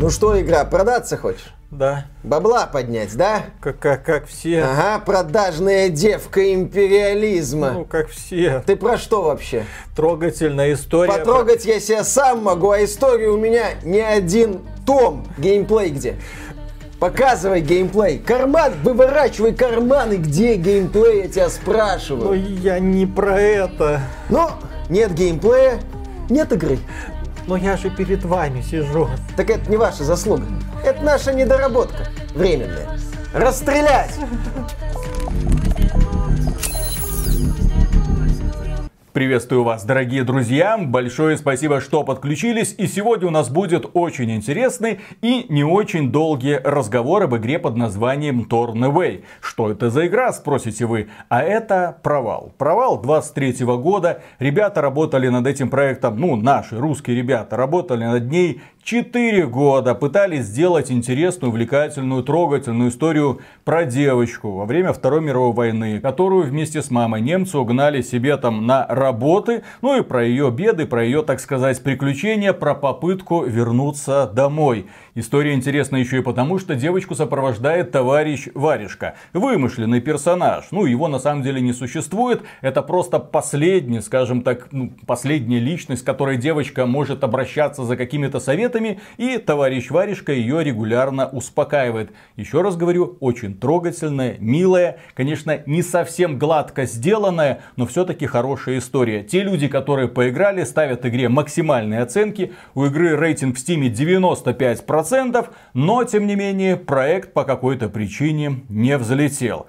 Ну что, игра, продаться хочешь? Да. Бабла поднять, да? Как, как, как все. Ага, продажная девка империализма. Ну, как все. Ты про что вообще? Трогательная история. Потрогать про... я себя сам могу, а история у меня не один том. Геймплей где? Показывай геймплей. Карман, выворачивай карманы. Где геймплей, я тебя спрашиваю. Ну, я не про это. Ну, нет геймплея, нет игры. Но я же перед вами сижу. Так это не ваша заслуга. Это наша недоработка. Временная. Расстрелять! Приветствую вас, дорогие друзья! Большое спасибо, что подключились. И сегодня у нас будет очень интересный и не очень долгий разговор об игре под названием Torn Away. Что это за игра, спросите вы? А это провал. Провал 23 года. Ребята работали над этим проектом, ну, наши русские ребята работали над ней 4 года пытались сделать интересную, увлекательную, трогательную историю про девочку во время Второй мировой войны, которую вместе с мамой немцы угнали себе там на работы, ну и про ее беды, про ее, так сказать, приключения, про попытку вернуться домой. История интересна еще и потому, что девочку сопровождает товарищ Варежка. Вымышленный персонаж. Ну, его на самом деле не существует. Это просто последний, скажем так, ну, последняя личность, с которой девочка может обращаться за какими-то советами. И товарищ Варежка ее регулярно успокаивает. Еще раз говорю, очень трогательная, милая. Конечно, не совсем гладко сделанная, но все-таки хорошая история. Те люди, которые поиграли, ставят игре максимальные оценки. У игры рейтинг в Steam 95%. 100%, но тем не менее проект по какой-то причине не взлетел.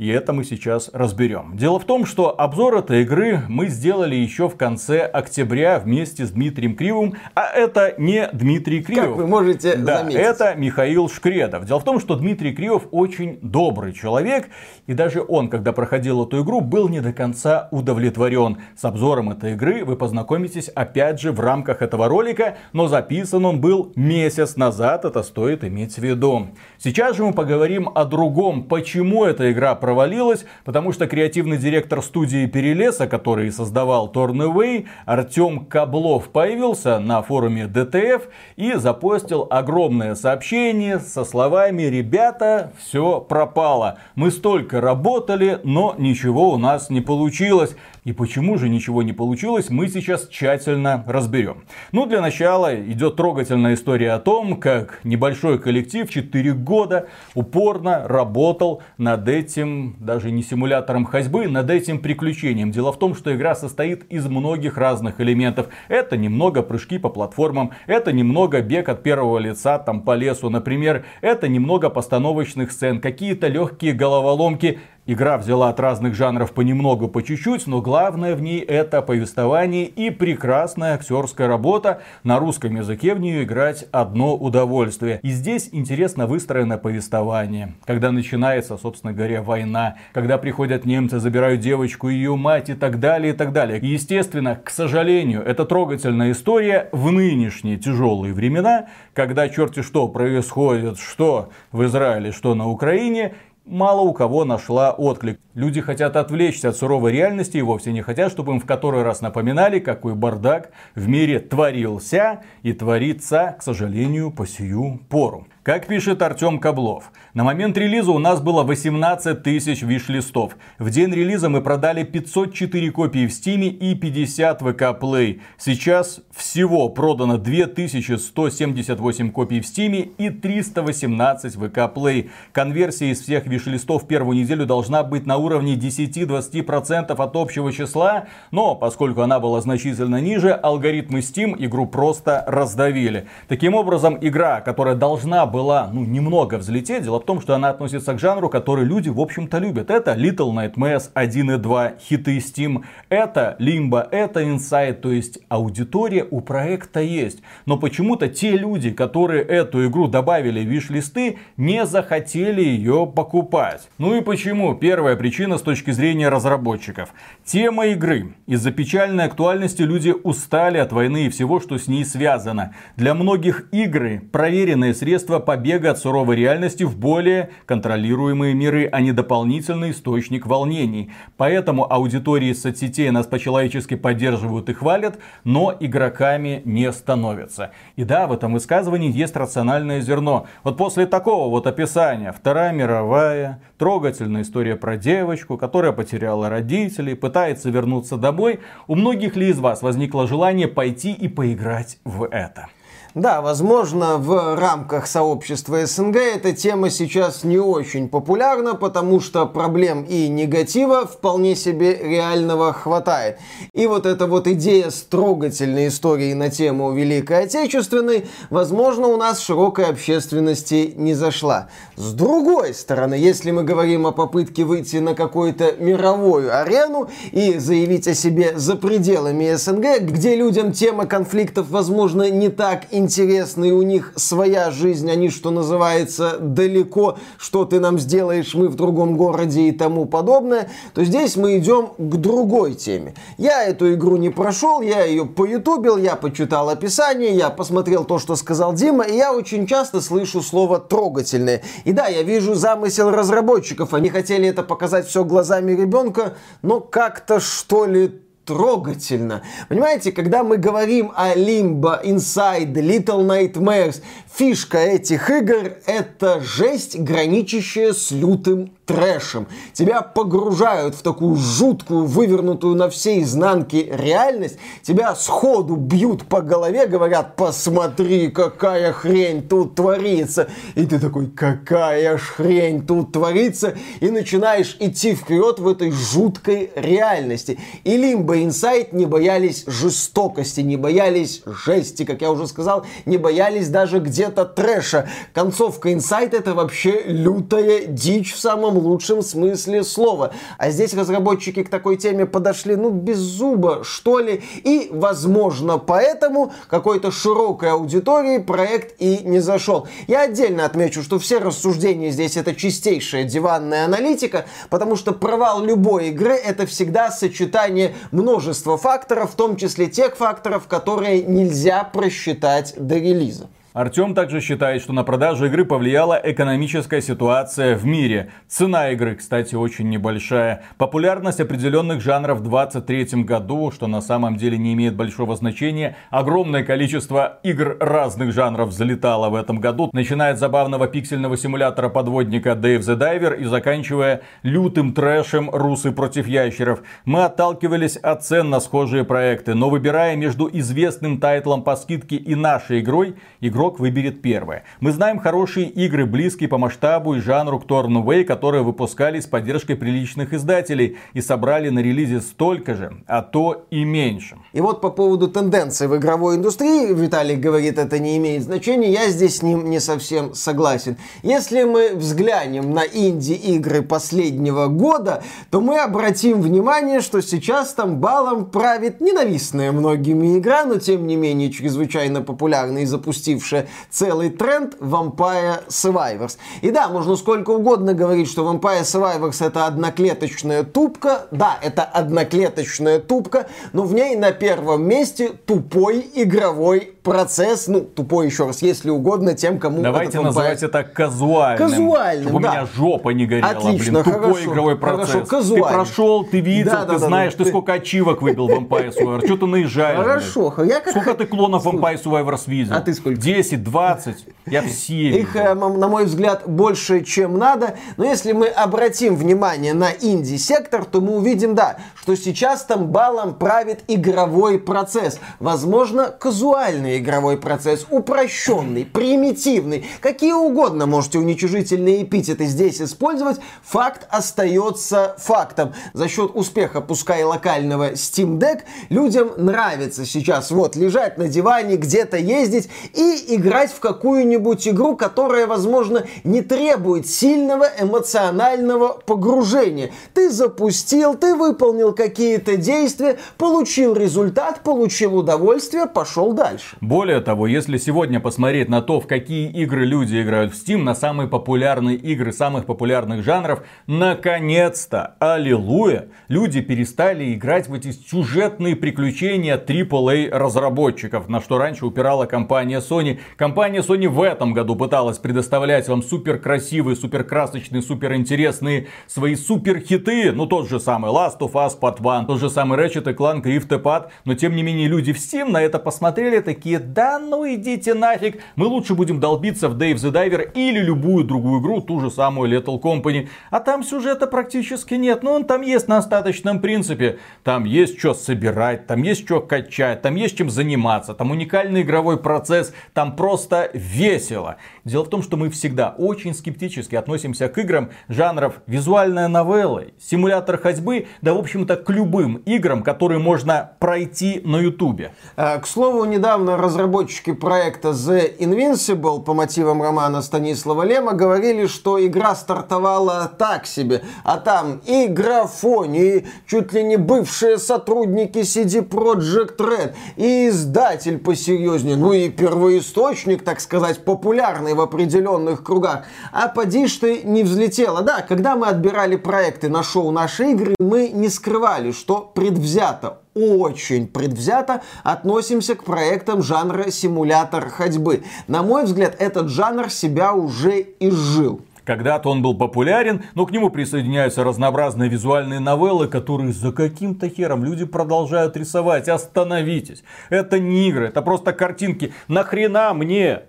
И это мы сейчас разберем. Дело в том, что обзор этой игры мы сделали еще в конце октября вместе с Дмитрием Кривым. А это не Дмитрий Кривов. Как вы можете да, заметить. это Михаил Шкредов. Дело в том, что Дмитрий Кривов очень добрый человек. И даже он, когда проходил эту игру, был не до конца удовлетворен. С обзором этой игры вы познакомитесь опять же в рамках этого ролика. Но записан он был месяц назад. Это стоит иметь в виду. Сейчас же мы поговорим о другом. Почему эта игра провалилась, потому что креативный директор студии Перелеса, который создавал Tornaway, Артем Каблов появился на форуме DTF и запостил огромное сообщение со словами «Ребята, все пропало. Мы столько работали, но ничего у нас не получилось. И почему же ничего не получилось, мы сейчас тщательно разберем. Ну, для начала идет трогательная история о том, как небольшой коллектив 4 года упорно работал над этим, даже не симулятором ходьбы, над этим приключением. Дело в том, что игра состоит из многих разных элементов. Это немного прыжки по платформам, это немного бег от первого лица там по лесу, например, это немного постановочных сцен, какие-то легкие головоломки, Игра взяла от разных жанров понемногу, по чуть-чуть, но главное в ней это повествование и прекрасная актерская работа. На русском языке в нее играть одно удовольствие. И здесь интересно выстроено повествование. Когда начинается, собственно говоря, война, когда приходят немцы, забирают девочку, ее мать и так далее, и так далее. И, естественно, к сожалению, это трогательная история в нынешние тяжелые времена, когда черти что происходит, что в Израиле, что на Украине, мало у кого нашла отклик. Люди хотят отвлечься от суровой реальности и вовсе не хотят, чтобы им в который раз напоминали, какой бардак в мире творился и творится, к сожалению, по сию пору. Как пишет Артем Каблов, на момент релиза у нас было 18 тысяч виш-листов. В день релиза мы продали 504 копии в Steam и 50 в ВК Play. Сейчас всего продано 2178 копий в Steam и 318 в ВК Play. Конверсия из всех виш-листов первую неделю должна быть на уровне 10-20% от общего числа, но поскольку она была значительно ниже, алгоритмы Steam игру просто раздавили. Таким образом, игра, которая должна была ну, немного взлететь. Дело в том, что она относится к жанру, который люди, в общем-то, любят. Это Little Nightmares 1 и 2, хиты Steam. Это Limbo, это Inside. То есть аудитория у проекта есть. Но почему-то те люди, которые эту игру добавили в виш-листы, не захотели ее покупать. Ну и почему? Первая причина с точки зрения разработчиков. Тема игры. Из-за печальной актуальности люди устали от войны и всего, что с ней связано. Для многих игры – проверенное средство побега от суровой реальности в более контролируемые миры, а не дополнительный источник волнений. Поэтому аудитории соцсетей нас по-человечески поддерживают и хвалят, но игроками не становятся. И да, в этом высказывании есть рациональное зерно. Вот после такого вот описания Вторая мировая, трогательная история про девочку, которая потеряла родителей, пытается вернуться домой, у многих ли из вас возникло желание пойти и поиграть в это? Да, возможно, в рамках сообщества СНГ эта тема сейчас не очень популярна, потому что проблем и негатива вполне себе реального хватает. И вот эта вот идея с трогательной историей на тему Великой Отечественной, возможно, у нас широкой общественности не зашла. С другой стороны, если мы говорим о попытке выйти на какую-то мировую арену и заявить о себе за пределами СНГ, где людям тема конфликтов, возможно, не так интересна, интересны, у них своя жизнь, они, что называется, далеко, что ты нам сделаешь, мы в другом городе и тому подобное, то здесь мы идем к другой теме. Я эту игру не прошел, я ее поютубил, я почитал описание, я посмотрел то, что сказал Дима, и я очень часто слышу слово «трогательное». И да, я вижу замысел разработчиков, они хотели это показать все глазами ребенка, но как-то что ли трогательно. Понимаете, когда мы говорим о Limbo, Inside, Little Nightmares, фишка этих игр — это жесть, граничащая с лютым трэшем. Тебя погружают в такую жуткую, вывернутую на все изнанки реальность. Тебя сходу бьют по голове, говорят, посмотри, какая хрень тут творится. И ты такой, какая ж хрень тут творится. И начинаешь идти вперед в этой жуткой реальности. И Limbo Инсайт не боялись жестокости, не боялись жести, как я уже сказал, не боялись даже где-то трэша. Концовка Инсайт это вообще лютая дичь в самом лучшем смысле слова. А здесь разработчики к такой теме подошли, ну, без зуба, что ли. И, возможно, поэтому какой-то широкой аудитории проект и не зашел. Я отдельно отмечу, что все рассуждения здесь это чистейшая диванная аналитика, потому что провал любой игры это всегда сочетание множества факторов, в том числе тех факторов, которые нельзя просчитать до релиза. Артем также считает, что на продажу игры повлияла экономическая ситуация в мире. Цена игры, кстати, очень небольшая. Популярность определенных жанров в 2023 году, что на самом деле не имеет большого значения. Огромное количество игр разных жанров залетало в этом году. Начиная от забавного пиксельного симулятора подводника Dave the Diver и заканчивая лютым трэшем Русы против ящеров. Мы отталкивались от цен на схожие проекты, но выбирая между известным тайтлом по скидке и нашей игрой, игру игрок выберет первое. Мы знаем хорошие игры, близкие по масштабу и жанру к Way, которые выпускались с поддержкой приличных издателей и собрали на релизе столько же, а то и меньше. И вот по поводу тенденций в игровой индустрии, Виталий говорит, это не имеет значения, я здесь с ним не совсем согласен. Если мы взглянем на инди-игры последнего года, то мы обратим внимание, что сейчас там балом правит ненавистная многими игра, но тем не менее чрезвычайно популярная и запустившая запустившая целый тренд Vampire Survivors. И да, можно сколько угодно говорить, что Vampire Survivors это одноклеточная тупка. Да, это одноклеточная тупка, но в ней на первом месте тупой игровой процесс, ну, тупой еще раз, если угодно, тем, кому Давайте этот называть это казуальным. Казуальным, Чтобы да. у меня жопа не горела, Отлично, блин. Тупой хорошо, игровой процесс. Хорошо, казуальный. Ты прошел, ты видел, Да, ты да, знаешь, да. ты Ты- сколько ачивок выбил в Vampire Survivors. Что ты наезжаешь? блин? Хорошо, я как Сколько ты клонов Vampire Survivors видел? А ты сколько? 10, 20. Я все Их, э, на мой взгляд, больше, чем надо. Но если мы обратим внимание на инди-сектор, то мы увидим, да, что сейчас там балом правит игровой процесс. Возможно, казуальный игровой процесс, упрощенный, примитивный. Какие угодно можете уничижительные эпитеты здесь использовать. Факт остается фактом. За счет успеха, пускай локального Steam Deck, людям нравится сейчас вот лежать на диване, где-то ездить и играть в какую-нибудь игру, которая, возможно, не требует сильного эмоционального погружения. Ты запустил, ты выполнил какие-то действия, получил результат, получил удовольствие, пошел дальше. Более того, если сегодня посмотреть на то, в какие игры люди играют в Steam, на самые популярные игры самых популярных жанров, наконец-то, аллилуйя, люди перестали играть в эти сюжетные приключения AAA разработчиков, на что раньше упирала компания Sony. Компания Sony в этом году пыталась предоставлять вам супер красивые, супер красочные, супер интересные свои супер хиты. Ну тот же самый Last of Us Part 1, тот же самый Ratchet Clank Rift Apart. Но тем не менее люди в Steam на это посмотрели такие, да ну идите нафиг, мы лучше будем долбиться в Dave the Diver или любую другую игру, ту же самую Lethal Company. А там сюжета практически нет, но он там есть на остаточном принципе. Там есть что собирать, там есть что качать, там есть чем заниматься, там уникальный игровой процесс, там просто весело. Дело в том, что мы всегда очень скептически относимся к играм жанров визуальная новелла, симулятор ходьбы, да в общем-то к любым играм, которые можно пройти на ютубе. Э, К слову, недавно разработчики проекта The Invincible по мотивам романа Станислава Лема говорили, что игра стартовала так себе, а там и графон, и чуть ли не бывшие сотрудники CD Projekt Red, и издатель посерьезнее, ну и первоисточник, так сказать, популярный в определенных кругах. А поди ж ты не взлетела. Да, когда мы отбирали проекты на шоу «Наши игры», мы не скрывали, что предвзято очень предвзято относимся к проектам жанра симулятор ходьбы. На мой взгляд, этот жанр себя уже изжил. Когда-то он был популярен, но к нему присоединяются разнообразные визуальные новеллы, которые за каким-то хером люди продолжают рисовать. Остановитесь. Это не игры, это просто картинки. Нахрена мне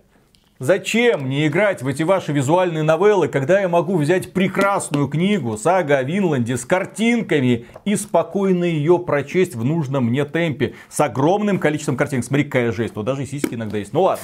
Зачем мне играть в эти ваши визуальные новеллы, когда я могу взять прекрасную книгу «Сага о Винланде» с картинками и спокойно ее прочесть в нужном мне темпе, с огромным количеством картинок. Смотри, какая жесть, вот даже сиськи иногда есть. Ну ладно.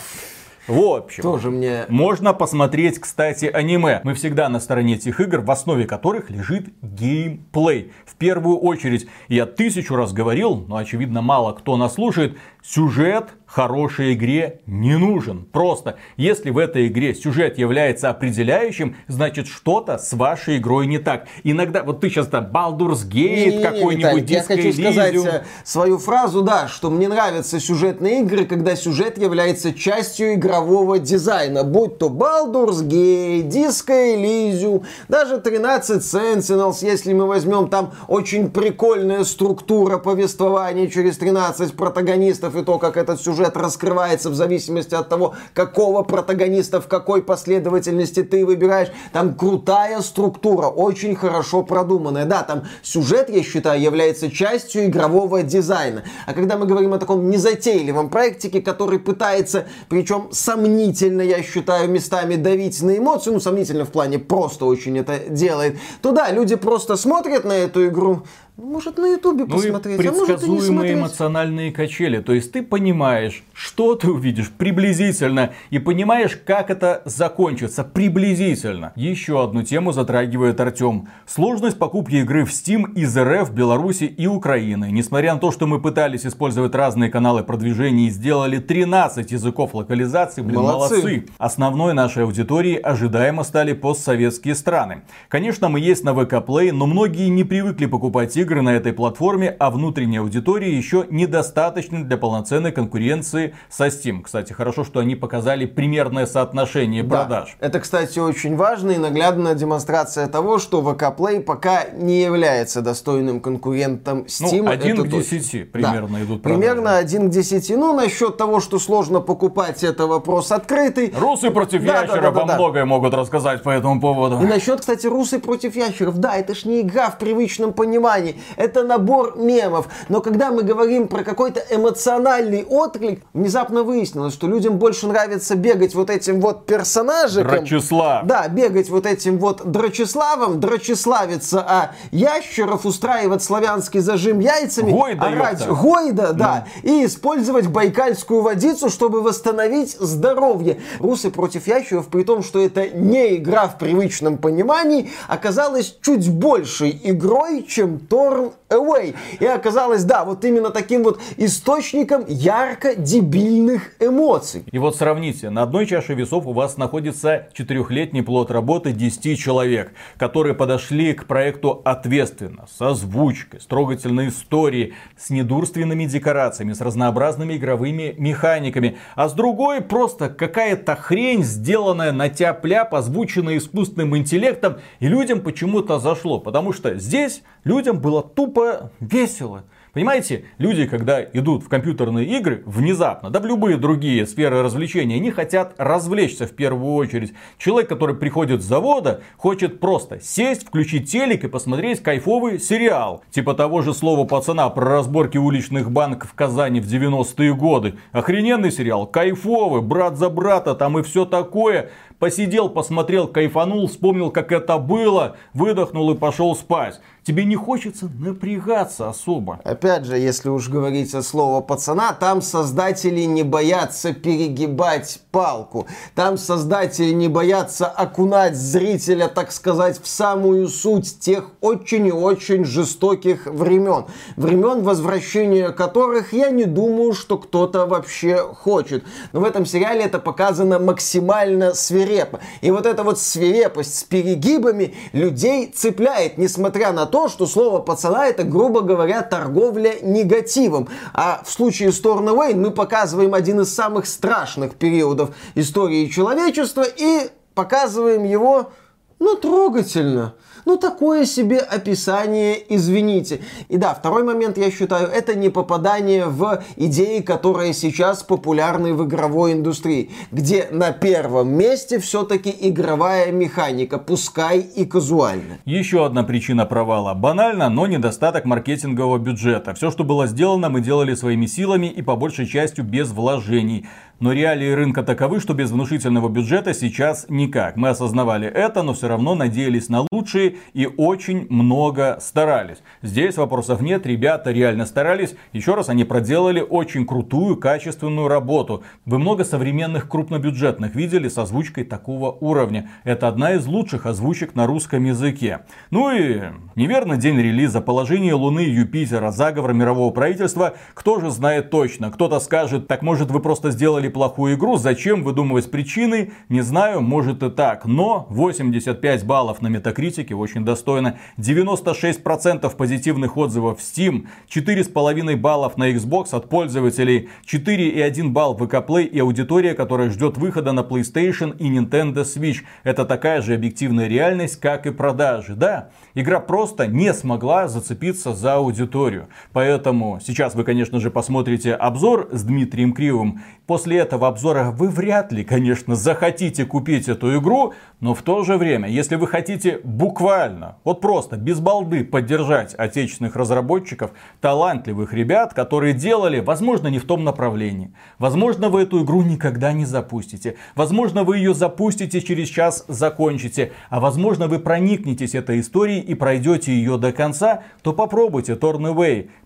В общем, Тоже мне... можно посмотреть, кстати, аниме. Мы всегда на стороне этих игр, в основе которых лежит геймплей. В первую очередь, я тысячу раз говорил, но очевидно мало кто нас слушает, сюжет хорошей игре не нужен. Просто, если в этой игре сюжет является определяющим, значит что-то с вашей игрой не так. Иногда, вот ты сейчас там Baldur's Gate, какой-нибудь Я хочу сказать э, свою фразу, да, что мне нравятся сюжетные игры, когда сюжет является частью игрового дизайна. Будь то Baldur's Gate, Disco Elysium, даже 13 Sentinels, если мы возьмем там очень прикольная структура повествования через 13 протагонистов и то, как этот сюжет раскрывается в зависимости от того, какого протагониста в какой последовательности ты выбираешь. Там крутая структура, очень хорошо продуманная. Да, там сюжет, я считаю, является частью игрового дизайна. А когда мы говорим о таком незатейливом проектике, который пытается, причем сомнительно, я считаю, местами давить на эмоции, ну, сомнительно в плане просто очень это делает, то да, люди просто смотрят на эту игру, может на ютубе Ну и посмотреть, а может и не предсказуемые смотреть. эмоциональные качели. То есть ты понимаешь, что ты увидишь приблизительно, и понимаешь, как это закончится приблизительно. Еще одну тему затрагивает Артем. Сложность покупки игры в Steam из РФ, Беларуси и Украины. Несмотря на то, что мы пытались использовать разные каналы продвижения и сделали 13 языков локализации, блин, Молодцы. молодцы. Основной нашей аудиторией ожидаемо стали постсоветские страны. Конечно, мы есть на ВК Play, но многие не привыкли покупать игры на этой платформе, а внутренняя аудитория еще недостаточна для полноценной конкуренции со Steam. Кстати, хорошо, что они показали примерное соотношение Да. продаж. Это, кстати, очень важная и наглядная демонстрация того, что VK Play пока не является достойным конкурентом Ну, Steam. один Это к точно. 10 примерно идут продажи. Примерно один к 10. Ну, насчет того, что сложно покупать, это вопрос открытый. Русы против Да, да, ящера да, да, во да. многое могут рассказать по этому поводу. И насчет, кстати, русы против ящеров. Да, это ж не игра в привычном понимании. Это набор мемов. Но когда мы говорим про какой-то эмоциональный отклик, внезапно выяснилось, что людям больше нравится бегать вот этим вот персонажиком. Драчеслав. Да, бегать вот этим вот драчеславом, драчеславиться, а ящеров устраивать славянский зажим яйцами, Гойда, орать ёпта. гойда, да, и использовать байкальскую водицу, чтобы восстановить здоровье. Русы против ящеров, при том, что это не игра в привычном понимании, оказалась чуть большей игрой, чем Торн Away. И оказалось, да, вот именно таким вот источником ярко-дебильных эмоций. И вот сравните, на одной чаше весов у вас находится четырехлетний плод работы 10 человек, которые подошли к проекту ответственно, с озвучкой, с трогательной историей, с недурственными декорациями, с разнообразными игровыми механиками. А с другой просто какая-то хрень, сделанная на тяп-ляп, озвученная искусственным интеллектом, и людям почему-то зашло. Потому что здесь людям было тупо весело. Понимаете, люди, когда идут в компьютерные игры, внезапно, да в любые другие сферы развлечения, они хотят развлечься в первую очередь. Человек, который приходит с завода, хочет просто сесть, включить телек и посмотреть кайфовый сериал. Типа того же слова пацана про разборки уличных банков в Казани в 90-е годы. Охрененный сериал, кайфовый, брат за брата там и все такое. Посидел, посмотрел, кайфанул, вспомнил, как это было, выдохнул и пошел спать тебе не хочется напрягаться особо. Опять же, если уж говорить о слово пацана, там создатели не боятся перегибать палку. Там создатели не боятся окунать зрителя, так сказать, в самую суть тех очень и очень жестоких времен. Времен, возвращения которых я не думаю, что кто-то вообще хочет. Но в этом сериале это показано максимально свирепо. И вот эта вот свирепость с перегибами людей цепляет, несмотря на то, то, что слово пацана это, грубо говоря, торговля негативом. А в случае с Торна Уэйн мы показываем один из самых страшных периодов истории человечества и показываем его, ну, трогательно. Ну, такое себе описание, извините. И да, второй момент, я считаю, это не попадание в идеи, которые сейчас популярны в игровой индустрии, где на первом месте все-таки игровая механика, пускай и казуально. Еще одна причина провала. Банально, но недостаток маркетингового бюджета. Все, что было сделано, мы делали своими силами и по большей частью без вложений. Но реалии рынка таковы, что без внушительного бюджета сейчас никак. Мы осознавали это, но все равно надеялись на лучшие и очень много старались. Здесь вопросов нет, ребята реально старались. Еще раз, они проделали очень крутую, качественную работу. Вы много современных крупнобюджетных видели с озвучкой такого уровня. Это одна из лучших озвучек на русском языке. Ну и неверно день релиза, положение Луны Юпитера, заговор мирового правительства. Кто же знает точно? Кто-то скажет, так может вы просто сделали сделали плохую игру, зачем выдумывать причины, не знаю, может и так. Но 85 баллов на метакритике очень достойно, 96% позитивных отзывов в Steam, 4,5 баллов на Xbox от пользователей, 4,1 балл в VK и аудитория, которая ждет выхода на PlayStation и Nintendo Switch. Это такая же объективная реальность, как и продажи. Да, игра просто не смогла зацепиться за аудиторию. Поэтому сейчас вы, конечно же, посмотрите обзор с Дмитрием Кривым. После этого обзора вы вряд ли, конечно, захотите купить эту игру, но в то же время, если вы хотите буквально, вот просто, без балды поддержать отечественных разработчиков, талантливых ребят, которые делали, возможно, не в том направлении. Возможно, вы эту игру никогда не запустите. Возможно, вы ее запустите, через час закончите. А возможно, вы проникнетесь этой историей и пройдете ее до конца, то попробуйте Torn.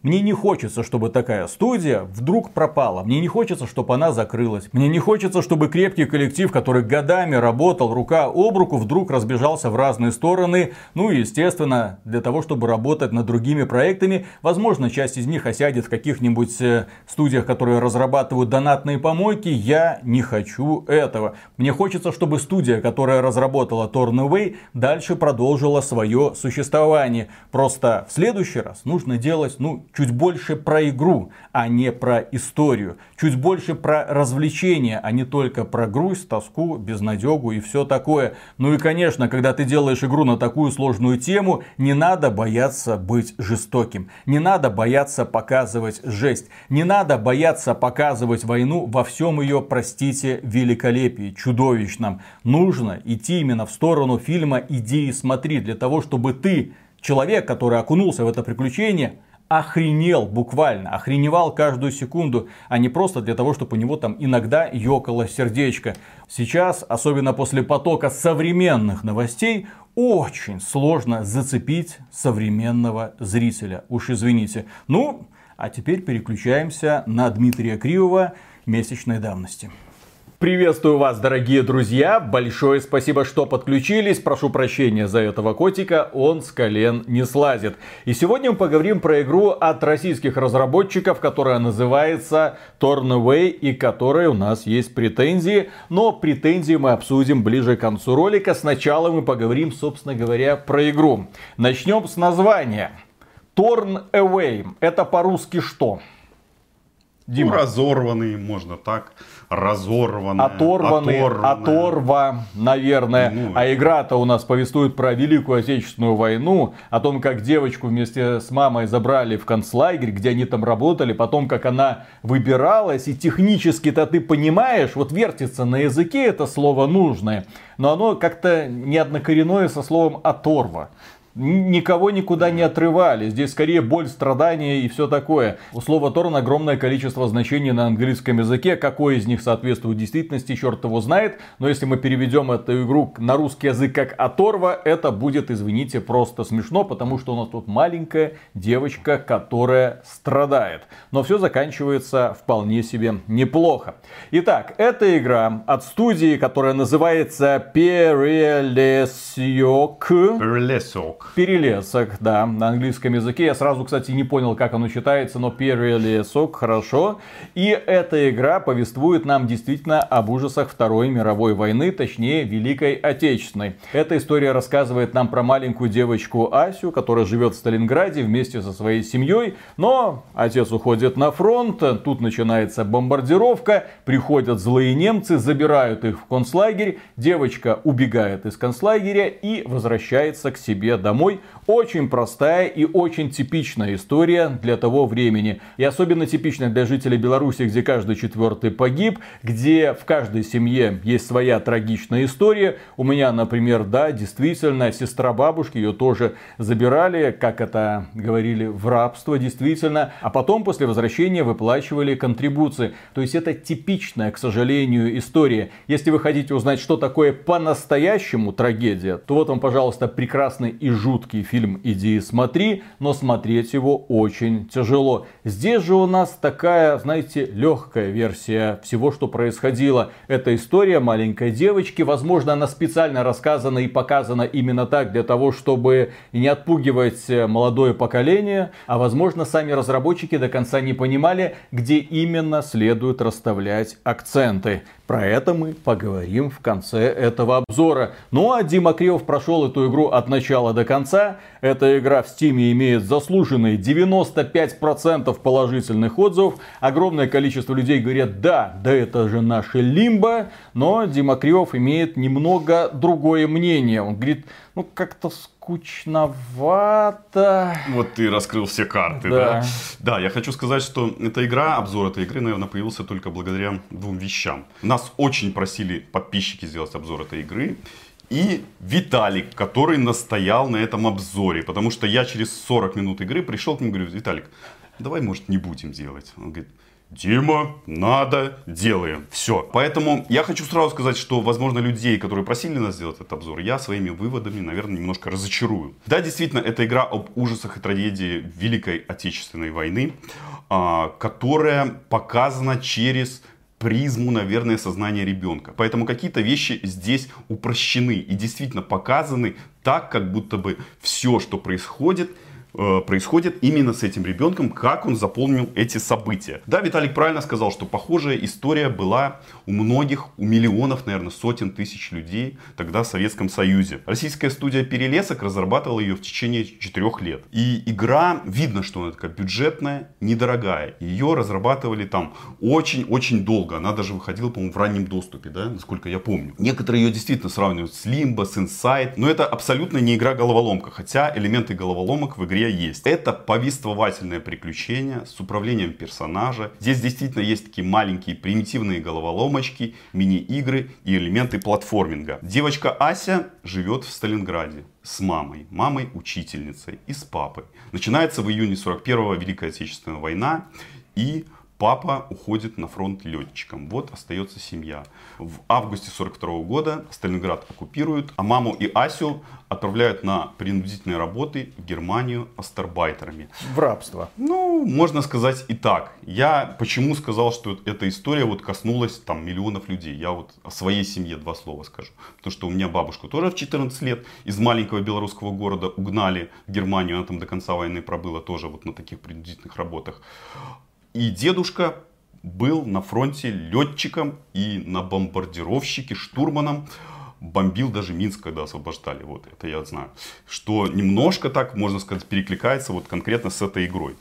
Мне не хочется, чтобы такая студия вдруг пропала. Мне не хочется, чтобы она закрылась. Мне не хочется, чтобы крепкий коллектив, который годами работал рука об руку, вдруг разбежался в разные стороны. Ну и, естественно, для того, чтобы работать над другими проектами, возможно, часть из них осядет в каких-нибудь э, студиях, которые разрабатывают донатные помойки. Я не хочу этого. Мне хочется, чтобы студия, которая разработала Torn Away, дальше продолжила свое существование. Просто в следующий раз нужно делать, ну, чуть больше про игру, а не про историю. Чуть больше про развлечения, а не только про грусть, тоску, безнадегу и все такое. Ну и конечно, когда ты делаешь игру на такую сложную тему, не надо бояться быть жестоким. Не надо бояться показывать жесть. Не надо бояться показывать войну во всем ее, простите, великолепии, чудовищном. Нужно идти именно в сторону фильма «Иди и смотри», для того, чтобы ты, человек, который окунулся в это приключение, охренел буквально, охреневал каждую секунду, а не просто для того, чтобы у него там иногда ёкало сердечко. Сейчас, особенно после потока современных новостей, очень сложно зацепить современного зрителя. Уж извините. Ну, а теперь переключаемся на Дмитрия Кривого месячной давности. Приветствую вас, дорогие друзья. Большое спасибо, что подключились. Прошу прощения за этого котика, он с колен не слазит. И сегодня мы поговорим про игру от российских разработчиков, которая называется Tornaway и которой у нас есть претензии. Но претензии мы обсудим ближе к концу ролика. Сначала мы поговорим, собственно говоря, про игру. Начнем с названия. Torn Away. Это по-русски что? Дима. Ну, разорванный, можно так разорванная, оторванный, оторванная. оторва, наверное. Ну, а игра-то у нас повествует про Великую Отечественную войну, о том, как девочку вместе с мамой забрали в концлагерь, где они там работали, потом как она выбиралась, и технически-то ты понимаешь, вот вертится на языке это слово нужное, но оно как-то не однокоренное со словом оторва никого никуда не отрывали. Здесь скорее боль, страдания и все такое. У слова Торн огромное количество значений на английском языке. Какой из них соответствует действительности, черт его знает. Но если мы переведем эту игру на русский язык как оторва, это будет, извините, просто смешно, потому что у нас тут маленькая девочка, которая страдает. Но все заканчивается вполне себе неплохо. Итак, эта игра от студии, которая называется Перелесьок. Перелесок. Перелесок, да, на английском языке. Я сразу, кстати, не понял, как оно читается, но перелесок, хорошо. И эта игра повествует нам действительно об ужасах Второй мировой войны, точнее, Великой Отечественной. Эта история рассказывает нам про маленькую девочку Асю, которая живет в Сталинграде вместе со своей семьей, но отец уходит на фронт, тут начинается бомбардировка, приходят злые немцы, забирают их в концлагерь, девочка убегает из концлагеря и возвращается к себе домой домой. Очень простая и очень типичная история для того времени. И особенно типичная для жителей Беларуси, где каждый четвертый погиб, где в каждой семье есть своя трагичная история. У меня, например, да, действительно, сестра бабушки, ее тоже забирали, как это говорили, в рабство, действительно. А потом, после возвращения, выплачивали контрибуции. То есть это типичная, к сожалению, история. Если вы хотите узнать, что такое по-настоящему трагедия, то вот вам, пожалуйста, прекрасный и жуткий фильм «Иди и смотри», но смотреть его очень тяжело. Здесь же у нас такая, знаете, легкая версия всего, что происходило. Это история маленькой девочки. Возможно, она специально рассказана и показана именно так, для того, чтобы не отпугивать молодое поколение. А возможно, сами разработчики до конца не понимали, где именно следует расставлять акценты. Про это мы поговорим в конце этого обзора. Ну а Дима Кривов прошел эту игру от начала до конца. Эта игра в Steam имеет заслуженные 95% положительных отзывов. Огромное количество людей говорят, да, да это же наше лимбо. Но Дима Кривов имеет немного другое мнение. Он говорит, ну как-то скучновато. Вот ты раскрыл все карты, да. да? Да, я хочу сказать, что эта игра, обзор этой игры, наверное, появился только благодаря двум вещам. Нас очень просили подписчики сделать обзор этой игры. И Виталик, который настоял на этом обзоре. Потому что я через 40 минут игры пришел к нему и говорю, Виталик, давай, может, не будем делать. Он говорит, Дима, надо, делаем. Все. Поэтому я хочу сразу сказать, что, возможно, людей, которые просили нас сделать этот обзор, я своими выводами, наверное, немножко разочарую. Да, действительно, это игра об ужасах и трагедии Великой Отечественной войны, а, которая показана через призму, наверное, сознания ребенка. Поэтому какие-то вещи здесь упрощены и действительно показаны так, как будто бы все, что происходит, происходит именно с этим ребенком, как он заполнил эти события. Да, Виталик правильно сказал, что похожая история была у многих, у миллионов, наверное, сотен тысяч людей тогда в Советском Союзе. Российская студия «Перелесок» разрабатывала ее в течение четырех лет. И игра, видно, что она такая бюджетная, недорогая. Ее разрабатывали там очень-очень долго. Она даже выходила, по-моему, в раннем доступе, да, насколько я помню. Некоторые ее действительно сравнивают с Limbo, с Inside, но это абсолютно не игра-головоломка, хотя элементы головоломок в игре игре есть. Это повествовательное приключение с управлением персонажа. Здесь действительно есть такие маленькие примитивные головоломочки, мини-игры и элементы платформинга. Девочка Ася живет в Сталинграде с мамой, мамой-учительницей и с папой. Начинается в июне 41-го Великая Отечественная война и Папа уходит на фронт летчиком. Вот остается семья. В августе 42 года Сталинград оккупируют, а маму и Асю отправляют на принудительные работы в Германию астарбайтерами. В рабство. Ну, можно сказать и так. Я почему сказал, что эта история вот коснулась там миллионов людей. Я вот о своей семье два слова скажу. Потому что у меня бабушку тоже в 14 лет из маленького белорусского города угнали в Германию. Она там до конца войны пробыла тоже вот на таких принудительных работах. И дедушка был на фронте летчиком и на бомбардировщике, штурманом бомбил даже Минск, когда освобождали. Вот это я знаю. Что немножко так, можно сказать, перекликается вот конкретно с этой игрой.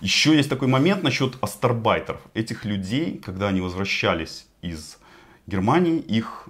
Еще есть такой момент насчет астарбайтеров. Этих людей, когда они возвращались из Германии, их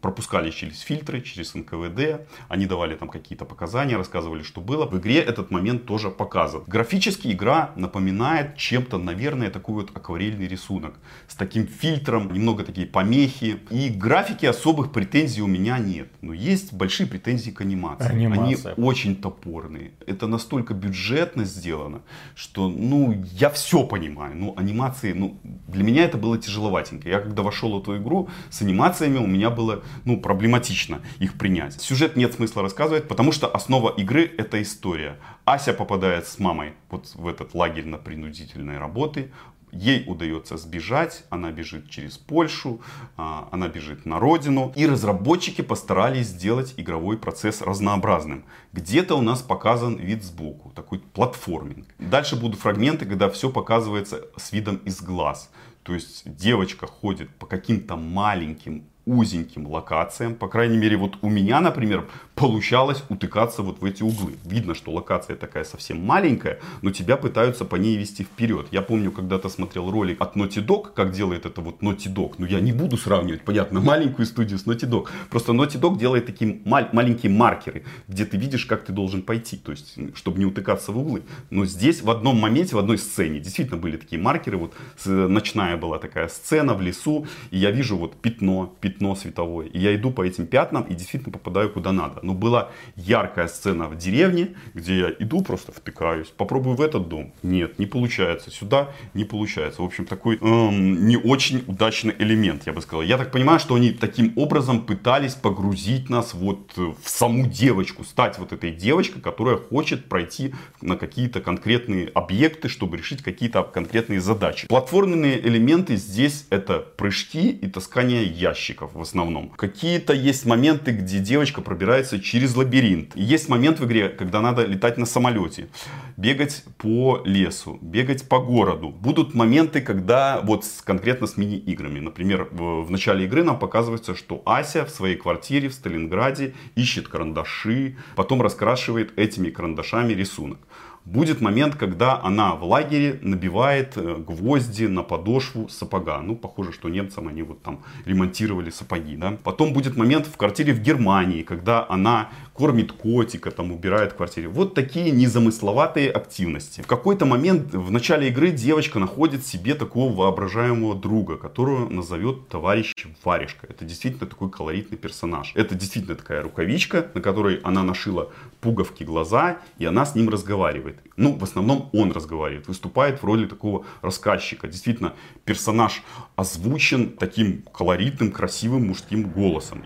пропускали через фильтры, через НКВД, они давали там какие-то показания, рассказывали, что было. В игре этот момент тоже показан. Графически игра напоминает чем-то, наверное, такой вот акварельный рисунок. С таким фильтром, немного такие помехи. И графики особых претензий у меня нет. Но есть большие претензии к анимации. Анимация. Они очень топорные. Это настолько бюджетно сделано, что, ну, я все понимаю. Ну, анимации, ну, для меня это было тяжеловатенько. Я когда вошел в эту игру, с анимациями у меня было ну, проблематично их принять. Сюжет нет смысла рассказывать, потому что основа игры это история. Ася попадает с мамой вот в этот лагерь на принудительные работы. Ей удается сбежать, она бежит через Польшу, а, она бежит на родину. И разработчики постарались сделать игровой процесс разнообразным. Где-то у нас показан вид сбоку, такой платформинг. Дальше будут фрагменты, когда все показывается с видом из глаз. То есть девочка ходит по каким-то маленьким узеньким локациям. По крайней мере, вот у меня, например, получалось утыкаться вот в эти углы. Видно, что локация такая совсем маленькая, но тебя пытаются по ней вести вперед. Я помню, когда-то смотрел ролик от Naughty Dog, как делает это вот Naughty Dog. Но я не буду сравнивать, понятно, маленькую студию с Naughty Dog. Просто Naughty Dog делает такие мал- маленькие маркеры, где ты видишь, как ты должен пойти, то есть, чтобы не утыкаться в углы. Но здесь в одном моменте, в одной сцене, действительно были такие маркеры. Вот ночная была такая сцена в лесу, и я вижу вот пятно, пятно световое. И я иду по этим пятнам и действительно попадаю куда надо. Но была яркая сцена в деревне, где я иду просто втыкаюсь. Попробую в этот дом. Нет, не получается. Сюда не получается. В общем, такой эм, не очень удачный элемент, я бы сказал. Я так понимаю, что они таким образом пытались погрузить нас вот в саму девочку. Стать вот этой девочкой, которая хочет пройти на какие-то конкретные объекты, чтобы решить какие-то конкретные задачи. Платформенные элементы здесь это прыжки и таскание ящиков в основном. Какие-то есть моменты, где девочка пробирается через лабиринт. И есть момент в игре, когда надо летать на самолете, бегать по лесу, бегать по городу. Будут моменты, когда вот конкретно с мини-играми. Например, в начале игры нам показывается, что Ася в своей квартире в Сталинграде ищет карандаши, потом раскрашивает этими карандашами рисунок. Будет момент, когда она в лагере набивает э, гвозди на подошву сапога. Ну, похоже, что немцам они вот там ремонтировали сапоги, да. Потом будет момент в квартире в Германии, когда она кормит котика, там убирает в квартире. Вот такие незамысловатые активности. В какой-то момент в начале игры девочка находит себе такого воображаемого друга, которого назовет товарищ Варежка. Это действительно такой колоритный персонаж. Это действительно такая рукавичка, на которой она нашила пуговки глаза, и она с ним разговаривает. Ну, в основном он разговаривает, выступает в роли такого рассказчика. Действительно, персонаж озвучен таким колоритным, красивым мужским голосом.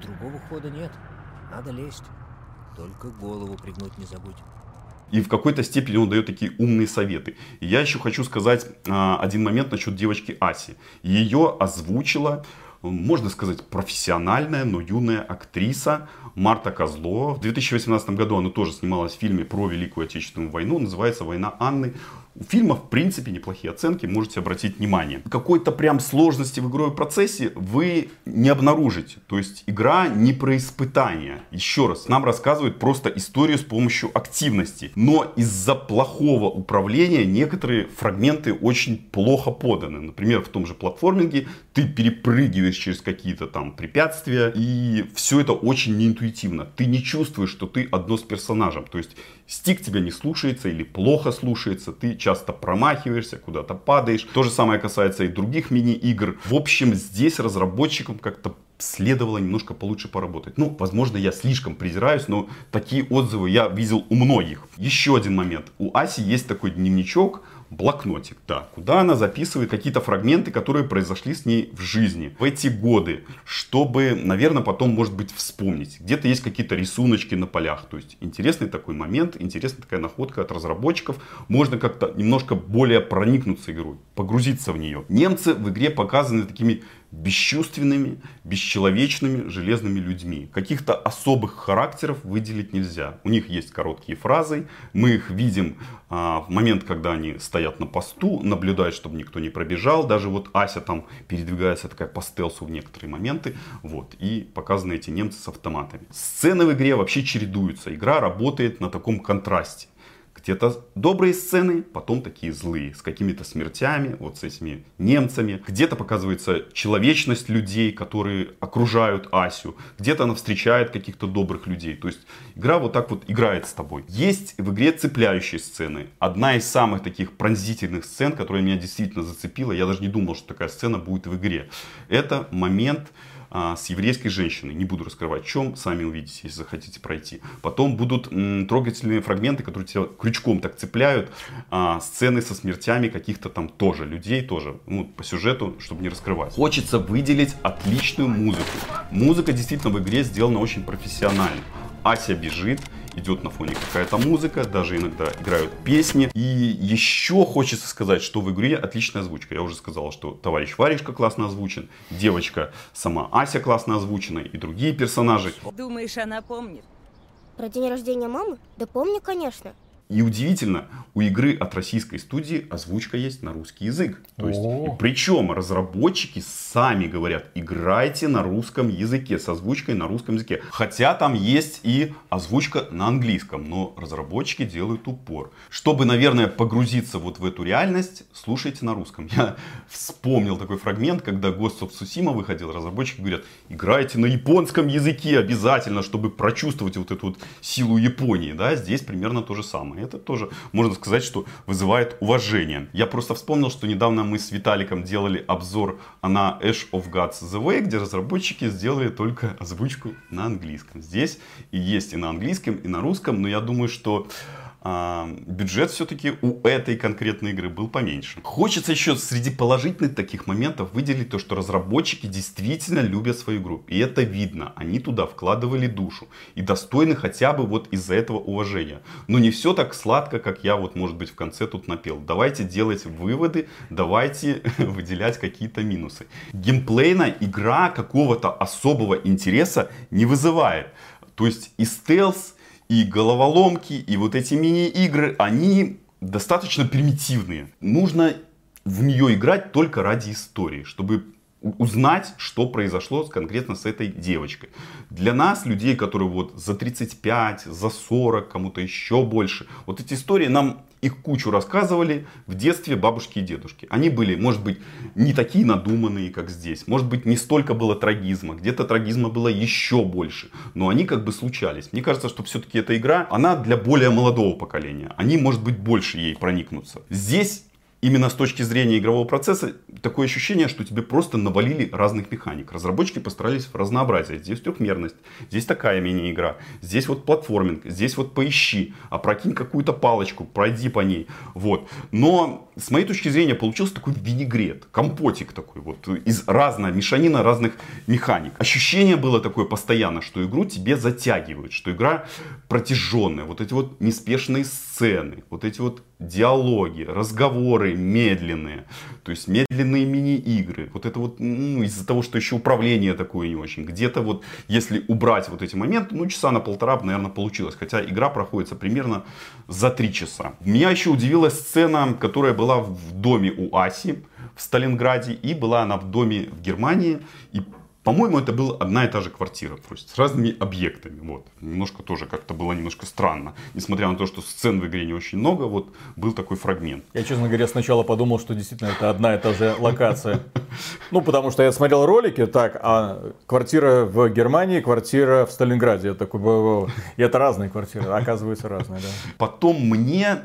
Другого хода нет. Надо лезть. Только голову пригнуть не забудь. И в какой-то степени он дает такие умные советы. И я еще хочу сказать а, один момент насчет девочки Аси. Ее озвучила, можно сказать, профессиональная, но юная актриса Марта Козлова. В 2018 году она тоже снималась в фильме про Великую Отечественную войну. Называется «Война Анны». У фильма, в принципе, неплохие оценки, можете обратить внимание. Какой-то прям сложности в игровом процессе вы не обнаружите. То есть игра не про испытания. Еще раз, нам рассказывают просто историю с помощью активности. Но из-за плохого управления некоторые фрагменты очень плохо поданы. Например, в том же платформинге ты перепрыгиваешь через какие-то там препятствия. И все это очень неинтуитивно. Ты не чувствуешь, что ты одно с персонажем. То есть стик тебя не слушается или плохо слушается. Ты часто промахиваешься, куда-то падаешь. То же самое касается и других мини-игр. В общем, здесь разработчикам как-то следовало немножко получше поработать. Ну, возможно, я слишком презираюсь, но такие отзывы я видел у многих. Еще один момент. У Аси есть такой дневничок, блокнотик, да, куда она записывает какие-то фрагменты, которые произошли с ней в жизни в эти годы, чтобы, наверное, потом, может быть, вспомнить. Где-то есть какие-то рисуночки на полях, то есть интересный такой момент, интересная такая находка от разработчиков, можно как-то немножко более проникнуться игрой, погрузиться в нее. Немцы в игре показаны такими бесчувственными, бесчеловечными, железными людьми. Каких-то особых характеров выделить нельзя. У них есть короткие фразы, мы их видим а, в момент, когда они стоят на посту, наблюдают, чтобы никто не пробежал. Даже вот Ася там передвигается такая по стелсу в некоторые моменты. Вот. И показаны эти немцы с автоматами. Сцены в игре вообще чередуются. Игра работает на таком контрасте. Где-то добрые сцены, потом такие злые, с какими-то смертями, вот с этими немцами. Где-то показывается человечность людей, которые окружают Асю. Где-то она встречает каких-то добрых людей. То есть игра вот так вот играет с тобой. Есть в игре цепляющие сцены. Одна из самых таких пронзительных сцен, которая меня действительно зацепила, я даже не думал, что такая сцена будет в игре. Это момент, а, с еврейской женщиной. Не буду раскрывать, в чем, сами увидите, если захотите пройти. Потом будут трогательные фрагменты, которые тебя крючком так цепляют. А, сцены со смертями каких-то там тоже людей, тоже, ну, по сюжету, чтобы не раскрывать. Хочется выделить отличную музыку. Музыка действительно в игре сделана очень профессионально. Ася бежит, идет на фоне какая-то музыка, даже иногда играют песни. И еще хочется сказать, что в игре отличная озвучка. Я уже сказал, что товарищ Варежка классно озвучен, девочка сама Ася классно озвучена и другие персонажи. Думаешь, она помнит? Про день рождения мамы? Да помню, конечно. И удивительно, у игры от российской студии озвучка есть на русский язык. То есть, и причем разработчики сами говорят, играйте на русском языке, с озвучкой на русском языке. Хотя там есть и озвучка на английском, но разработчики делают упор. Чтобы, наверное, погрузиться вот в эту реальность, слушайте на русском. Я вспомнил такой фрагмент, когда Ghost of Tsushima выходил, разработчики говорят, играйте на японском языке обязательно, чтобы прочувствовать вот эту вот силу Японии. Да, здесь примерно то же самое. Это тоже, можно сказать, что вызывает уважение. Я просто вспомнил, что недавно мы с Виталиком делали обзор на Ash of Gods The Way, где разработчики сделали только озвучку на английском. Здесь и есть и на английском, и на русском, но я думаю, что а, бюджет все-таки у этой конкретной игры был поменьше. Хочется еще среди положительных таких моментов выделить то, что разработчики действительно любят свою игру. И это видно. Они туда вкладывали душу. И достойны хотя бы вот из-за этого уважения. Но не все так сладко, как я вот, может быть, в конце тут напел. Давайте делать выводы, давайте выделять какие-то минусы. Геймплейно игра какого-то особого интереса не вызывает. То есть и стелс, и головоломки, и вот эти мини-игры, они достаточно примитивные. Нужно в нее играть только ради истории, чтобы узнать, что произошло конкретно с этой девочкой. Для нас, людей, которые вот за 35, за 40, кому-то еще больше, вот эти истории нам их кучу рассказывали в детстве бабушки и дедушки. Они были, может быть, не такие надуманные, как здесь. Может быть, не столько было трагизма. Где-то трагизма было еще больше. Но они как бы случались. Мне кажется, что все-таки эта игра, она для более молодого поколения. Они, может быть, больше ей проникнутся. Здесь именно с точки зрения игрового процесса такое ощущение, что тебе просто навалили разных механик. Разработчики постарались в разнообразие. Здесь трехмерность, здесь такая мини-игра, здесь вот платформинг, здесь вот поищи, опрокинь какую-то палочку, пройди по ней. Вот. Но с моей точки зрения получился такой винегрет, компотик такой вот из разной мешанина разных механик. Ощущение было такое постоянно, что игру тебе затягивают, что игра протяженная. Вот эти вот неспешные сцены, вот эти вот диалоги, разговоры медленные, то есть медленные мини-игры. Вот это вот ну, из-за того, что еще управление такое не очень. Где-то вот, если убрать вот эти моменты, ну, часа на полтора, наверное, получилось. Хотя игра проходится примерно за три часа. Меня еще удивила сцена, которая была в доме у Аси в Сталинграде, и была она в доме в Германии. И по-моему, это была одна и та же квартира, то есть с разными объектами. Вот. Немножко тоже как-то было немножко странно. Несмотря на то, что сцен в игре не очень много, вот был такой фрагмент. Я, честно говоря, сначала подумал, что действительно это одна и та же локация. Ну, потому что я смотрел ролики, так, а квартира в Германии, квартира в Сталинграде. Я такой, и это разные квартиры, оказывается разные, да. Потом мне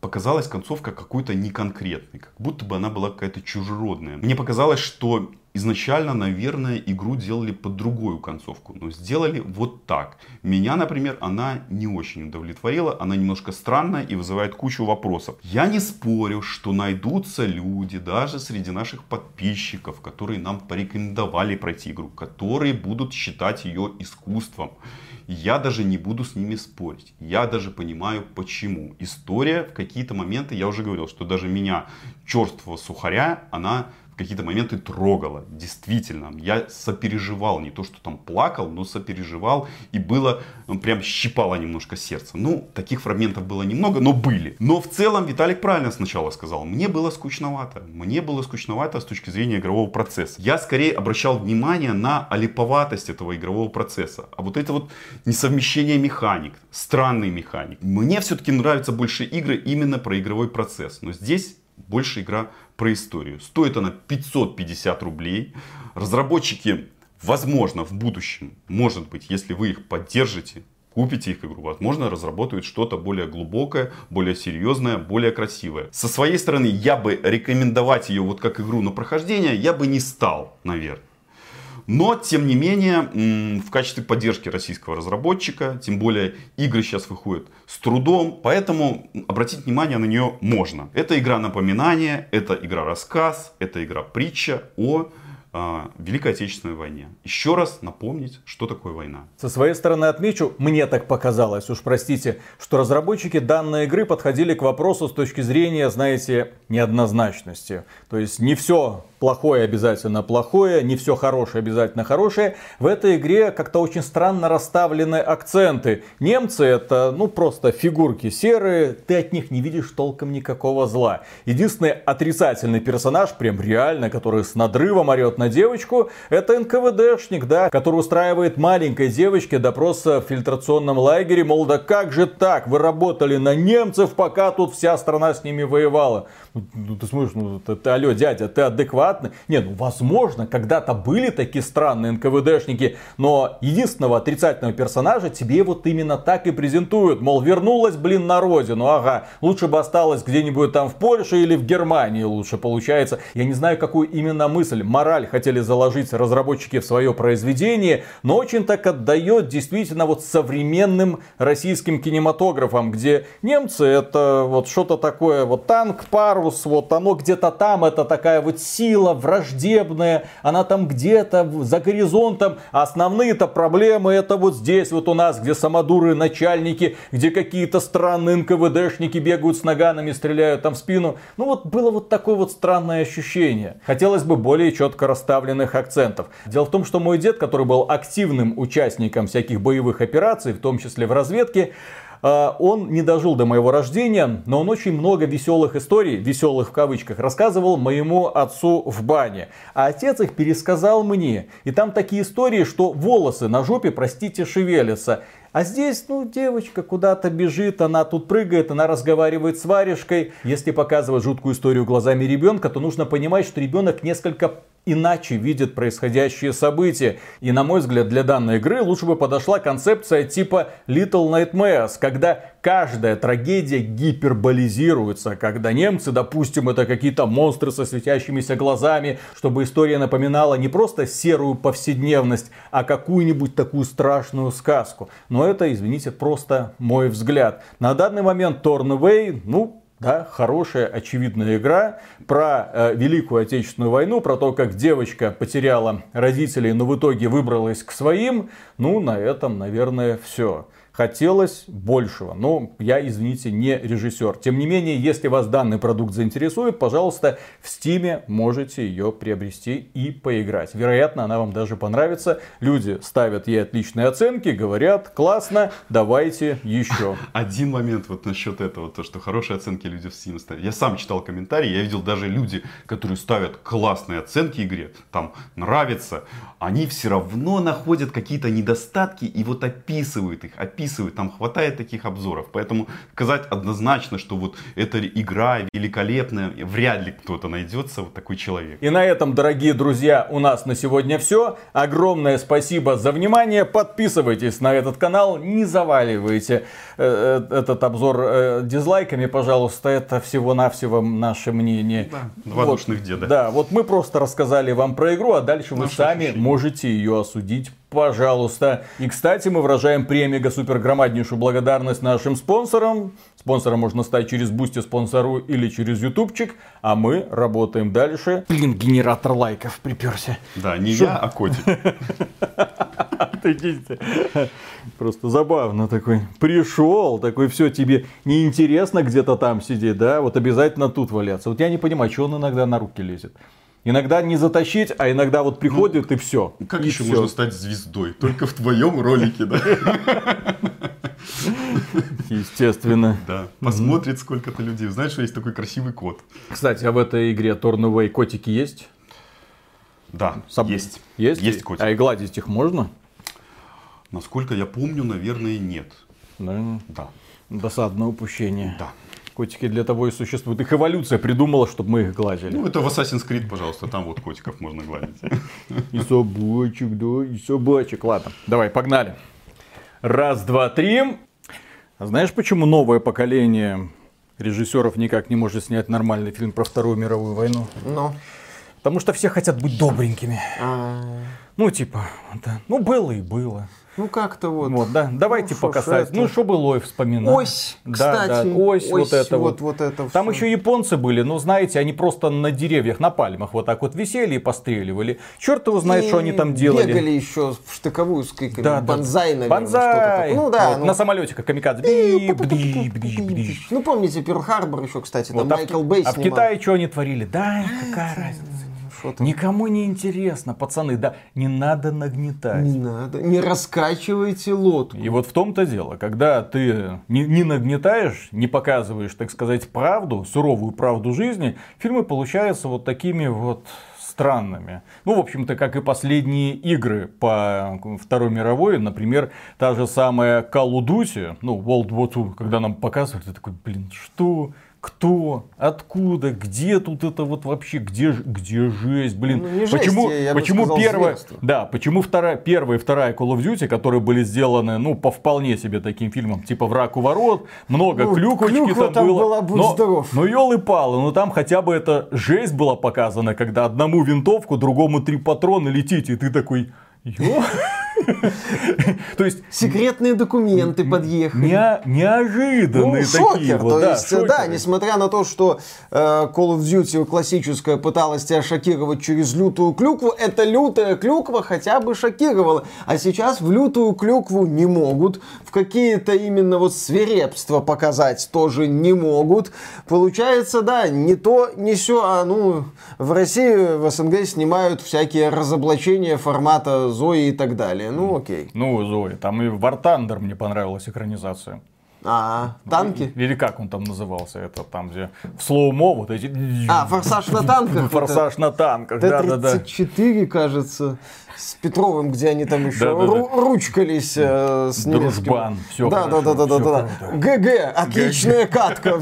показалась концовка какой-то неконкретной, как будто бы она была какая-то чужеродная. Мне показалось, что изначально, наверное, игру делали под другую концовку, но сделали вот так. Меня, например, она не очень удовлетворила, она немножко странная и вызывает кучу вопросов. Я не спорю, что найдутся люди, даже среди наших подписчиков, которые нам порекомендовали пройти игру, которые будут считать ее искусством. Я даже не буду с ними спорить. Я даже понимаю почему. История в какие-то моменты, я уже говорил, что даже меня, черствого сухаря, она какие-то моменты трогало. Действительно, я сопереживал, не то что там плакал, но сопереживал. И было, ну, прям щипало немножко сердце. Ну, таких фрагментов было немного, но были. Но в целом Виталик правильно сначала сказал. Мне было скучновато. Мне было скучновато с точки зрения игрового процесса. Я скорее обращал внимание на олиповатость этого игрового процесса. А вот это вот несовмещение механик, странный механик. Мне все-таки нравятся больше игры именно про игровой процесс. Но здесь больше игра про историю. Стоит она 550 рублей. Разработчики, возможно, в будущем, может быть, если вы их поддержите, купите их игру, возможно, разработают что-то более глубокое, более серьезное, более красивое. Со своей стороны, я бы рекомендовать ее вот как игру на прохождение, я бы не стал, наверное. Но, тем не менее, в качестве поддержки российского разработчика, тем более игры сейчас выходят с трудом, поэтому обратить внимание на нее можно. Это игра напоминания, это игра рассказ, это игра притча о а, Великой Отечественной войне. Еще раз напомнить, что такое война. Со своей стороны отмечу, мне так показалось, уж простите, что разработчики данной игры подходили к вопросу с точки зрения, знаете, неоднозначности. То есть не все плохое обязательно плохое, не все хорошее обязательно хорошее. В этой игре как-то очень странно расставлены акценты. Немцы это, ну, просто фигурки серые, ты от них не видишь толком никакого зла. Единственный отрицательный персонаж, прям реально, который с надрывом орет на девочку, это НКВДшник, да, который устраивает маленькой девочке допрос в фильтрационном лагере, мол, да как же так, вы работали на немцев, пока тут вся страна с ними воевала. Ну, ну ты смотришь, ну, ты, ты, алло, дядя, ты адекватный? Не, ну, возможно, когда-то были такие странные НКВДшники, но единственного отрицательного персонажа тебе вот именно так и презентуют. Мол, вернулась, блин, на родину, ага, лучше бы осталась где-нибудь там в Польше или в Германии лучше получается. Я не знаю, какую именно мысль, мораль хотели заложить разработчики в свое произведение, но очень так отдает действительно вот современным российским кинематографам, где немцы это вот что-то такое, вот танк, пару, Парус, вот оно где-то там, это такая вот сила враждебная, она там где-то за горизонтом, основные-то проблемы это вот здесь вот у нас, где самодуры начальники, где какие-то странные НКВДшники бегают с наганами, стреляют там в спину. Ну вот было вот такое вот странное ощущение. Хотелось бы более четко расставленных акцентов. Дело в том, что мой дед, который был активным участником всяких боевых операций, в том числе в разведке, он не дожил до моего рождения, но он очень много веселых историй, веселых в кавычках, рассказывал моему отцу в бане. А отец их пересказал мне. И там такие истории, что волосы на жопе, простите, шевелятся. А здесь, ну, девочка куда-то бежит, она тут прыгает, она разговаривает с варежкой. Если показывать жуткую историю глазами ребенка, то нужно понимать, что ребенок несколько иначе видит происходящие события. И на мой взгляд, для данной игры лучше бы подошла концепция типа Little Nightmares, когда каждая трагедия гиперболизируется, когда немцы, допустим, это какие-то монстры со светящимися глазами, чтобы история напоминала не просто серую повседневность, а какую-нибудь такую страшную сказку. Но это, извините, просто мой взгляд. На данный момент Tornaway, ну, да, хорошая, очевидная игра про э, Великую Отечественную войну, про то, как девочка потеряла родителей, но в итоге выбралась к своим. Ну, на этом, наверное, все. Хотелось большего, но я, извините, не режиссер. Тем не менее, если вас данный продукт заинтересует, пожалуйста, в Стиме можете ее приобрести и поиграть. Вероятно, она вам даже понравится. Люди ставят ей отличные оценки, говорят, классно, давайте еще. Один момент вот насчет этого, то, что хорошие оценки люди в Steam ставят. Я сам читал комментарии, я видел даже люди, которые ставят классные оценки игре, там нравится, они все равно находят какие-то недостатки и вот описывают их, описывают описывать, там хватает таких обзоров. Поэтому сказать однозначно, что вот эта игра великолепная, вряд ли кто-то найдется, вот такой человек. И на этом, дорогие друзья, у нас на сегодня все. Огромное спасибо за внимание. Подписывайтесь на этот канал, не заваливайте э, э, этот обзор э, дизлайками, пожалуйста. Это всего-навсего наше мнение. Два Вот, душных деда. Да, вот мы просто рассказали вам про игру, а дальше вы Наши сами ощущения. можете ее осудить. Пожалуйста. И, кстати, мы выражаем премега супер громаднейшую благодарность нашим спонсорам. Спонсором можно стать через Boosty спонсору или через Ютубчик. А мы работаем дальше. Блин, генератор лайков приперся. Да, не я, а котик. Просто забавно такой. Пришел, такой, все, тебе неинтересно где-то там сидеть, да? Вот обязательно тут валяться. Вот я не понимаю, что он иногда на руки лезет. Иногда не затащить, а иногда вот приходит и все. Как и еще всё. можно стать звездой? Только в твоем ролике, да? Естественно. Да. Посмотрит сколько-то людей. Знаешь, что есть такой красивый кот? Кстати, а в этой игре Away котики есть? Да, Соб- есть. Есть? Есть котик. А и гладить их можно? Насколько я помню, наверное, нет. Да. Да. Досадное упущение. Да. Котики для того и существуют. Их эволюция придумала, чтобы мы их гладили. Ну, это в Assassin's Creed, пожалуйста, там вот котиков можно гладить. И собачек, да, и собачек. Ладно, давай, погнали. Раз, два, три. А знаешь, почему новое поколение режиссеров никак не может снять нормальный фильм про Вторую мировую войну? Ну. Потому что все хотят быть добренькими. А, Ну, типа, да. ну было и было. Ну как-то вот. Вот, да. Давайте Ну, покасать. Ну, что было и вспоминать. Ось, Да, кстати. да, ось, вот это вот. вот. это Там всё. еще японцы были, но знаете, они просто на деревьях, на пальмах вот так вот висели и постреливали. Черт его знает, что они там И делали. Бегали еще в штыковую с криками. Да, да. Банзай, наверное. Такое. Ну да. Вот, ну. На самолете, как камикадзе. Ну помните Перл-Харбор еще, кстати, там Вот, а Майкл Ки- Бэй а в. Китае что они творили? Да, какая разница. Что? Никому не интересно, пацаны, да, не надо нагнетать. Не надо, не раскачивайте лодку. И вот в том-то дело, когда ты не, не нагнетаешь, не показываешь, так сказать, правду, суровую правду жизни, фильмы получаются вот такими вот странными. Ну, в общем-то, как и последние игры по Второй мировой, например, та же самая Call of Duty, ну, World War II, когда нам показывали, ты такой, блин, что? Кто? Откуда? Где тут это вот вообще? Где, где жесть? Блин, Ну, не жесть, почему, я- я почему сказал, первая, зверство. да, почему вторая, первая и вторая Call of Duty, которые были сделаны, ну, по вполне себе таким фильмам, типа «Враг у ворот», много Ну, клюквочки клюква там там было. была, но, здоров. Ну, елы-палы, ну там хотя бы эта жесть была показана, когда одному винтовку, другому три патрона летите, и ты такой... «Ё». То есть Секретные документы подъехали. не- неожиданные Ну, такие шокер, вот, то есть, да, несмотря на то, что э, Call of Duty классическая пыталась тебя шокировать через лютую клюкву, эта лютая клюква хотя бы шокировала. А сейчас в лютую клюкву не могут, в какие-то именно вот свирепства показать тоже не могут. Получается, да, не то, не все, а ну, в России, в СНГ снимают всякие разоблачения формата Зои и так далее. Ну, окей. Ну, Зои, там и War Thunder мне понравилась экранизация. А, танки? Или как он там назывался? Это там, где в slow-mo вот эти... А, форсаж на танках. Форсаж на танках, да-да-да. Т-34, кажется, с Петровым, где они там еще ручкались э, с. Дружбан, да, да, да, да, да, да. GG, отличная катка.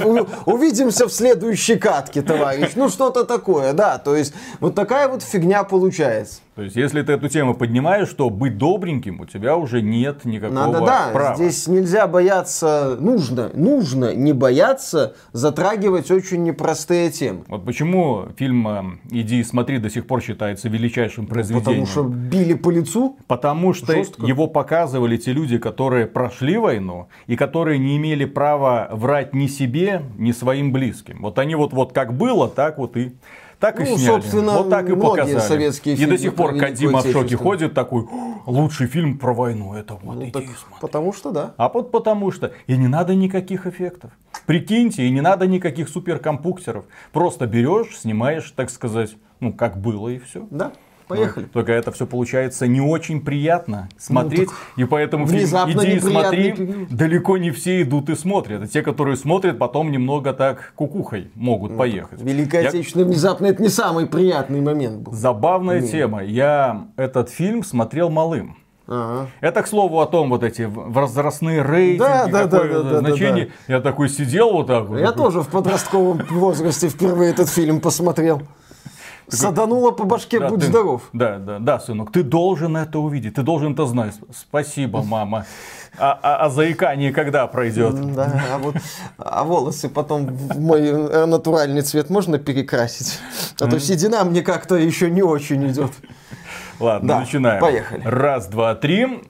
Увидимся в следующей катке, товарищ. Ну, что-то такое, да. То есть, вот такая вот фигня получается. То есть, если ты эту тему поднимаешь, то быть добреньким у тебя уже нет никакого Надо, да, права. здесь нельзя бояться, нужно, нужно не бояться затрагивать очень непростые темы. Вот почему фильм э, «Иди и смотри» до сих пор считается величайшим произведением. Потому что били по лицу. Потому что Жестко. его показывали те люди, которые прошли войну и которые не имели права врать ни себе, ни своим близким. Вот они вот, вот как было, так вот и так и Ну, сняли. собственно, вот так и показали. советские и фильмы до сих пор Кадима в шоке ходит такой, «О, лучший фильм про войну, это вот, Ну, иди так и смотри». потому что да. А вот потому что. И не надо никаких эффектов. Прикиньте, и не надо никаких суперкомпуктеров. Просто берешь, снимаешь, так сказать, ну, как было и все. Да, поехали. Только это все получается не очень приятно смотреть, и поэтому фильм «Иди и смотри» период. далеко не все идут и смотрят. А те, которые смотрят, потом немного так кукухой могут поехать. Великая Я- Отечественная внезапно это не самый приятный момент был. Забавная тема. Я этот фильм смотрел малым. Ага. Это, к слову, о том, вот эти возрастные рейтинги, Да, да, какое да, да, да, значение. Я такой сидел вот так вот. Я такой, тоже в подростковом возрасте впервые этот фильм посмотрел. Садануло по башке, Да, будь ты- здоров. Да, да, да, сынок, ты должен это увидеть, ты должен это знать. Спасибо, мама. А, а, а заикание когда пройдет? Да, а вот а волосы потом в мой э, натуральный цвет можно перекрасить? А то седина мне как-то еще не очень идет. Ладно, Да, начинаем. поехали. Раз, два, три.